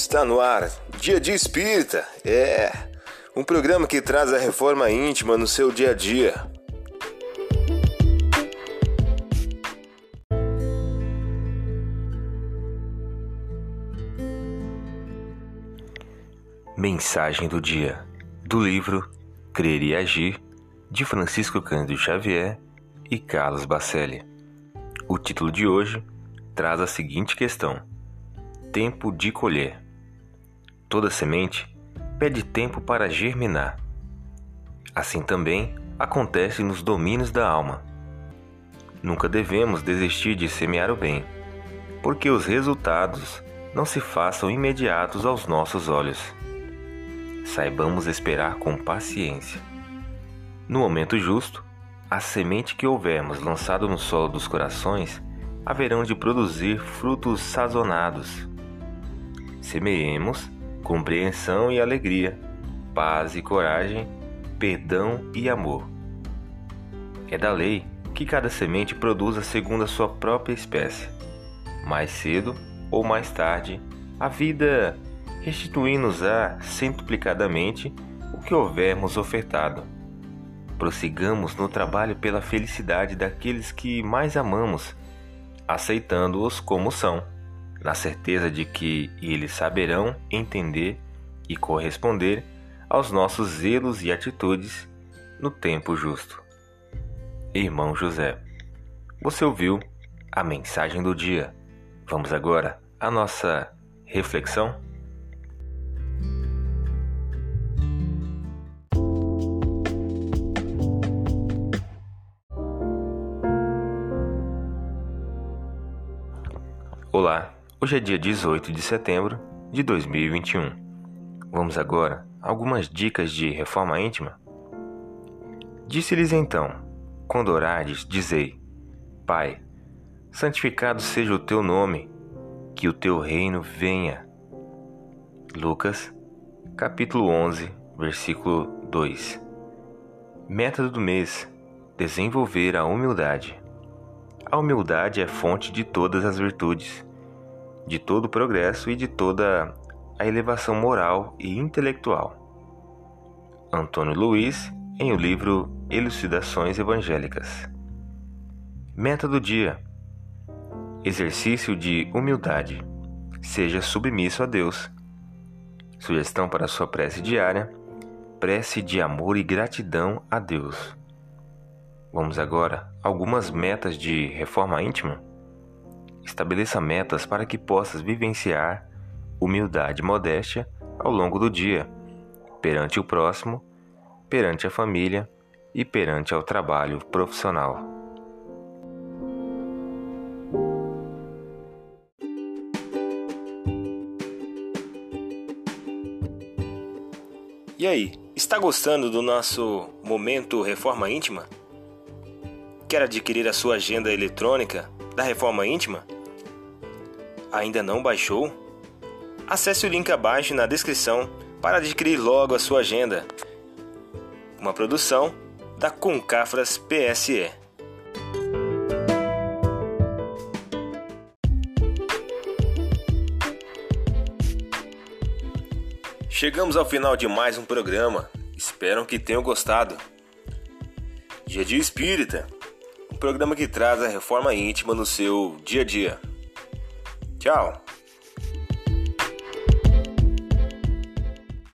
Está no ar, Dia de Espírita. É um programa que traz a reforma íntima no seu dia a dia. Mensagem do dia do livro Crer e Agir de Francisco Cândido Xavier e Carlos Bacelli. O título de hoje traz a seguinte questão: Tempo de colher. Toda semente pede tempo para germinar. Assim também acontece nos domínios da alma. Nunca devemos desistir de semear o bem, porque os resultados não se façam imediatos aos nossos olhos. Saibamos esperar com paciência. No momento justo, a semente que houvermos lançado no solo dos corações haverão de produzir frutos sazonados. Semeemos compreensão e alegria, paz e coragem, perdão e amor. É da lei que cada semente produza segundo a sua própria espécie. Mais cedo ou mais tarde, a vida restitui-nos-á centuplicadamente o que houvermos ofertado. Prossigamos no trabalho pela felicidade daqueles que mais amamos, aceitando-os como são na certeza de que eles saberão entender e corresponder aos nossos zelos e atitudes no tempo justo. Irmão José, você ouviu a mensagem do dia. Vamos agora à nossa reflexão? Olá, Hoje é dia 18 de setembro de 2021. Vamos agora a algumas dicas de reforma íntima. Disse-lhes então: Quando orades, dizei: Pai, santificado seja o teu nome, que o teu reino venha. Lucas, capítulo 11, versículo 2. Método do mês: desenvolver a humildade. A humildade é fonte de todas as virtudes de todo o progresso e de toda a elevação moral e intelectual. Antônio Luiz, em o livro Elucidações Evangélicas. Meta do dia: Exercício de humildade. Seja submisso a Deus. Sugestão para sua prece diária: prece de amor e gratidão a Deus. Vamos agora a algumas metas de reforma íntima. Estabeleça metas para que possas vivenciar humildade e modéstia ao longo do dia, perante o próximo, perante a família e perante ao trabalho profissional. E aí, está gostando do nosso momento Reforma Íntima? Quer adquirir a sua agenda eletrônica da Reforma Íntima? Ainda não baixou? Acesse o link abaixo na descrição para adquirir logo a sua agenda. Uma produção da Concafras PSE. Chegamos ao final de mais um programa. Espero que tenham gostado. Dia Dia Espírita, programa que traz a reforma íntima no seu dia a dia. Tchau!